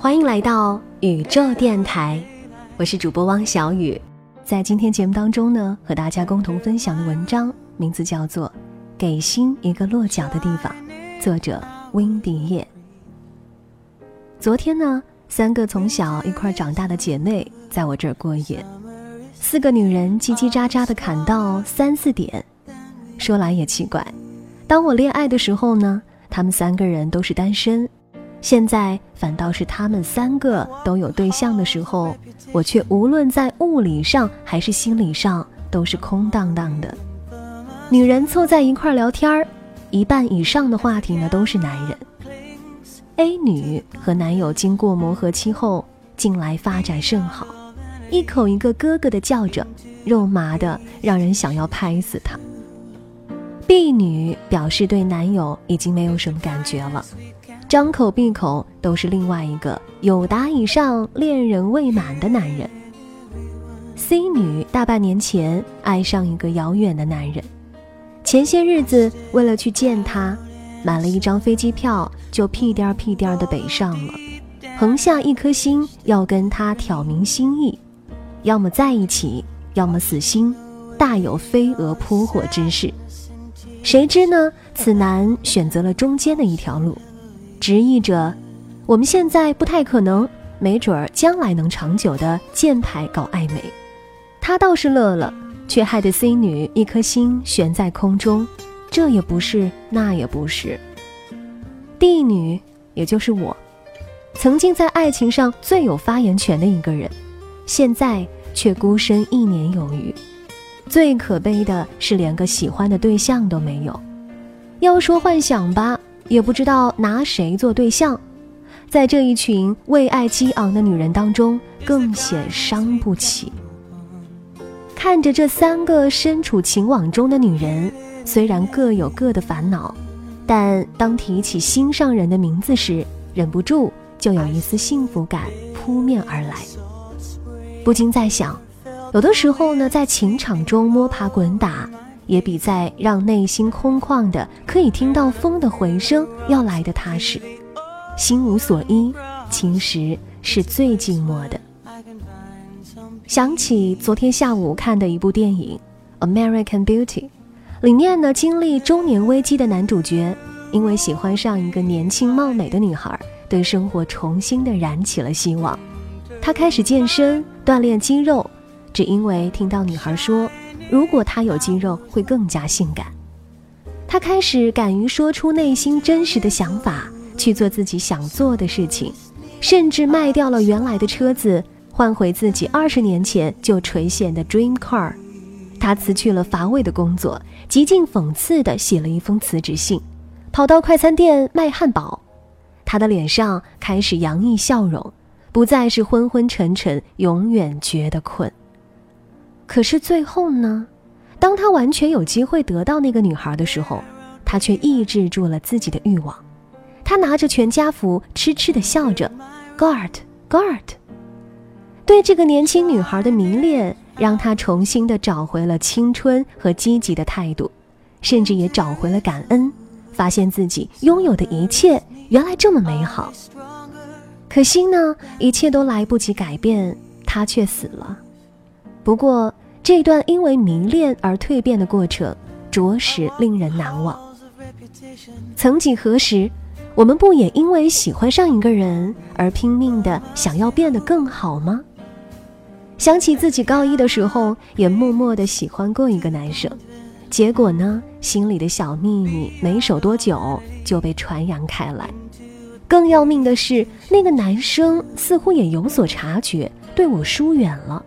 欢迎来到宇宙电台，我是主播汪小雨。在今天节目当中呢，和大家共同分享的文章名字叫做《给心一个落脚的地方》，作者温迪叶。昨天呢，三个从小一块长大的姐妹在我这儿过夜，四个女人叽叽喳喳的侃到三四点。说来也奇怪，当我恋爱的时候呢，她们三个人都是单身。现在反倒是他们三个都有对象的时候，我却无论在物理上还是心理上都是空荡荡的。女人凑在一块聊天儿，一半以上的话题呢都是男人。A 女和男友经过磨合期后，近来发展甚好，一口一个哥哥的叫着，肉麻的让人想要拍死他。B 女表示对男友已经没有什么感觉了。张口闭口都是另外一个有达以上恋人未满的男人。C 女大半年前爱上一个遥远的男人，前些日子为了去见他，买了一张飞机票，就屁颠屁颠的北上了，横下一颗心要跟他挑明心意，要么在一起，要么死心，大有飞蛾扑火之势。谁知呢，此男选择了中间的一条路。直译着，我们现在不太可能，没准儿将来能长久的箭牌搞暧昧。他倒是乐了，却害得 C 女一颗心悬在空中，这也不是，那也不是。D 女，也就是我，曾经在爱情上最有发言权的一个人，现在却孤身一年有余。最可悲的是，连个喜欢的对象都没有。要说幻想吧。也不知道拿谁做对象，在这一群为爱激昂的女人当中，更显伤不起。看着这三个身处情网中的女人，虽然各有各的烦恼，但当提起心上人的名字时，忍不住就有一丝幸福感扑面而来。不禁在想，有的时候呢，在情场中摸爬滚打。也比在让内心空旷的可以听到风的回声要来的踏实。心无所依，其实是最寂寞的。想起昨天下午看的一部电影《American Beauty》，里面呢，经历中年危机的男主角，因为喜欢上一个年轻貌美的女孩，对生活重新的燃起了希望。他开始健身锻炼肌肉，只因为听到女孩说。如果他有肌肉，会更加性感。他开始敢于说出内心真实的想法，去做自己想做的事情，甚至卖掉了原来的车子，换回自己二十年前就垂涎的 dream car。他辞去了乏味的工作，极尽讽刺地写了一封辞职信，跑到快餐店卖汉堡。他的脸上开始洋溢笑容，不再是昏昏沉沉，永远觉得困。可是最后呢，当他完全有机会得到那个女孩的时候，他却抑制住了自己的欲望。他拿着全家福，痴痴地笑着，guard guard。对这个年轻女孩的迷恋，让他重新的找回了青春和积极的态度，甚至也找回了感恩，发现自己拥有的一切原来这么美好。可惜呢，一切都来不及改变，他却死了。不过。这段因为迷恋而蜕变的过程，着实令人难忘。曾几何时，我们不也因为喜欢上一个人而拼命的想要变得更好吗？想起自己高一的时候，也默默的喜欢过一个男生，结果呢，心里的小秘密没守多久就被传扬开来。更要命的是，那个男生似乎也有所察觉，对我疏远了。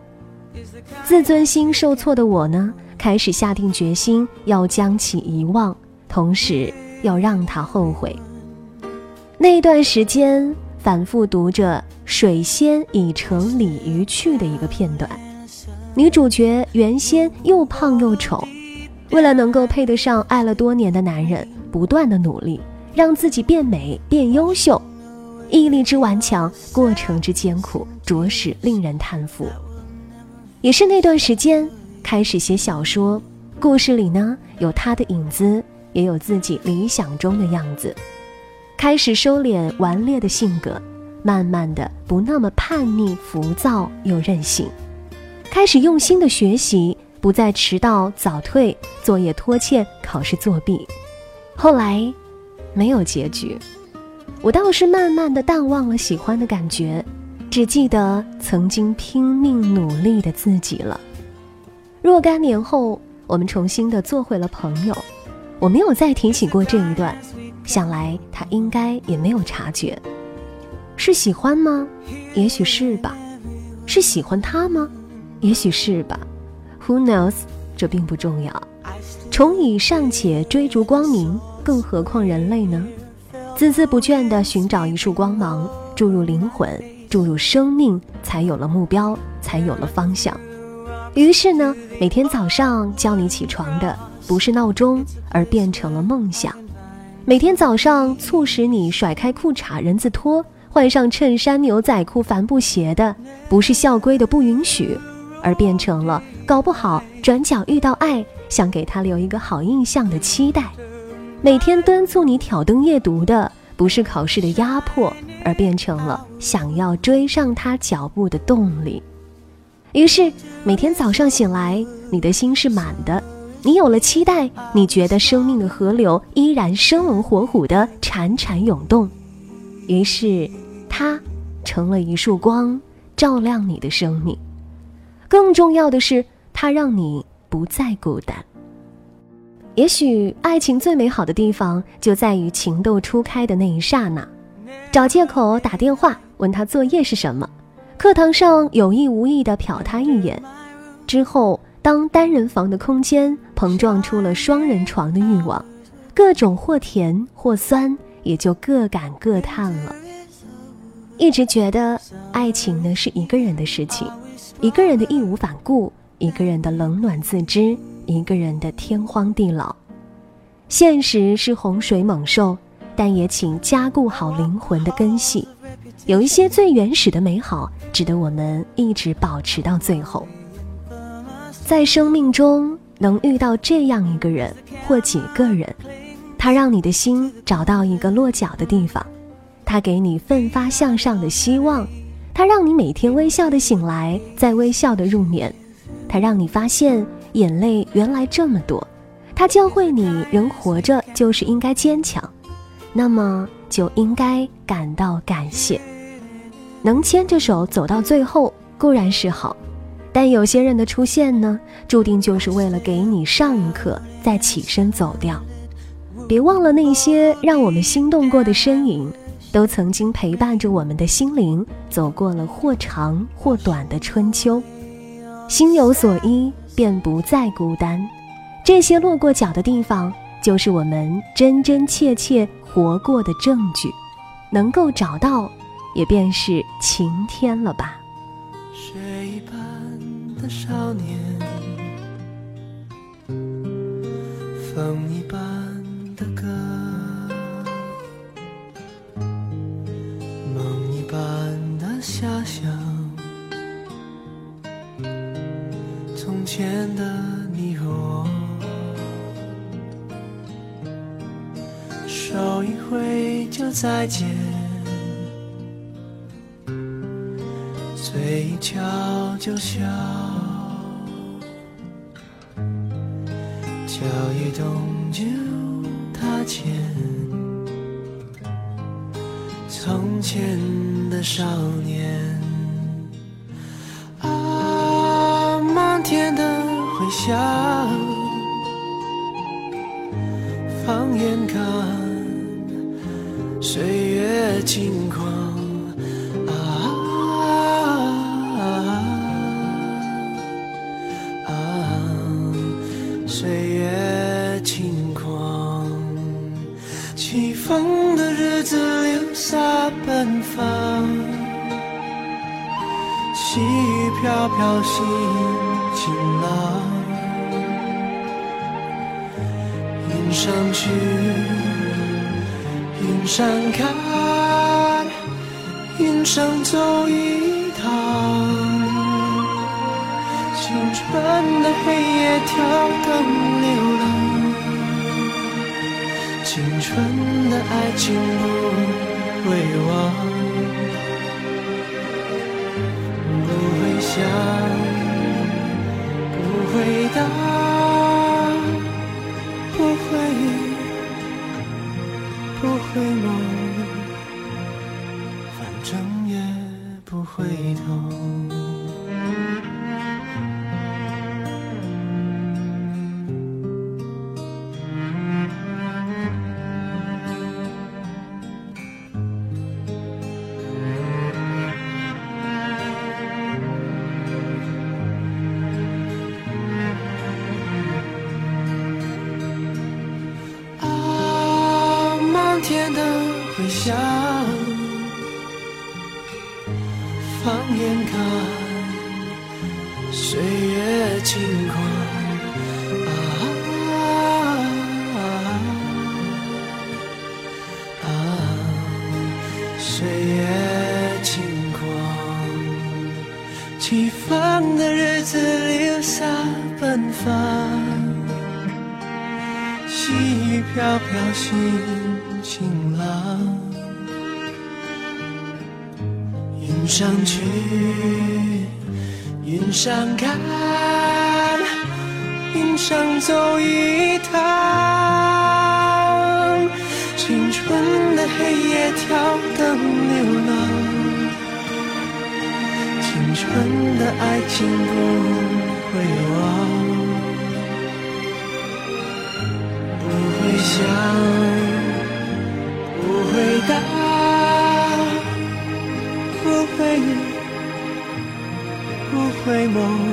自尊心受挫的我呢，开始下定决心要将其遗忘，同时要让他后悔。那段时间，反复读着《水仙已成鲤鱼去》的一个片段，女主角原先又胖又丑，为了能够配得上爱了多年的男人，不断的努力让自己变美变优秀，毅力之顽强，过程之艰苦，着实令人叹服。也是那段时间开始写小说，故事里呢有他的影子，也有自己理想中的样子。开始收敛顽劣的性格，慢慢的不那么叛逆、浮躁又任性，开始用心的学习，不再迟到早退、作业拖欠、考试作弊。后来，没有结局，我倒是慢慢的淡忘了喜欢的感觉，只记得曾经拼命努力的自己了。若干年后，我们重新的做回了朋友，我没有再提起过这一段。想来他应该也没有察觉，是喜欢吗？也许是吧。是喜欢他吗？也许是吧。Who knows？这并不重要。虫蚁尚且追逐光明，更何况人类呢？孜孜不倦地寻找一束光芒，注入灵魂，注入生命，才有了目标，才有了方向。于是呢，每天早上叫你起床的不是闹钟，而变成了梦想。每天早上促使你甩开裤衩人字拖，换上衬衫牛仔裤帆布鞋的，不是校规的不允许，而变成了搞不好转角遇到爱，想给他留一个好印象的期待。每天敦促你挑灯夜读的，不是考试的压迫，而变成了想要追上他脚步的动力。于是每天早上醒来，你的心是满的。你有了期待，你觉得生命的河流依然生龙活虎的潺潺涌动，于是，它成了一束光，照亮你的生命。更重要的是，它让你不再孤单。也许，爱情最美好的地方就在于情窦初开的那一刹那，找借口打电话问他作业是什么，课堂上有意无意地瞟他一眼，之后。当单人房的空间碰撞出了双人床的欲望，各种或甜或酸，也就各感各叹了。一直觉得爱情呢是一个人的事情，一个人的义无反顾，一个人的冷暖自知，一个人的天荒地老。现实是洪水猛兽，但也请加固好灵魂的根系。有一些最原始的美好，值得我们一直保持到最后。在生命中能遇到这样一个人或几个人，他让你的心找到一个落脚的地方，他给你奋发向上的希望，他让你每天微笑的醒来，再微笑的入眠，他让你发现眼泪原来这么多，他教会你人活着就是应该坚强，那么就应该感到感谢，能牵着手走到最后固然是好。但有些人的出现呢，注定就是为了给你上一课，再起身走掉。别忘了那些让我们心动过的身影，都曾经陪伴着我们的心灵，走过了或长或短的春秋。心有所依，便不再孤单。这些落过脚的地方，就是我们真真切切活过的证据。能够找到，也便是晴天了吧。的少年，风一般的歌，梦一般的遐想。前的你和我，手一挥就再见，嘴一翘就笑。脚一动就踏前，从前的少年，天的回响放眼看岁月轻狂啊啊岁月轻狂起风的日子留下奔放细雨飘飘心。云散开，云上走一趟，青春的黑夜跳动流浪，青春的爱情不会忘。不会想，不会当。云上去，云上看，云上走一趟。青春的黑夜跳灯流浪，青春的爱情不会忘。不会想，回眸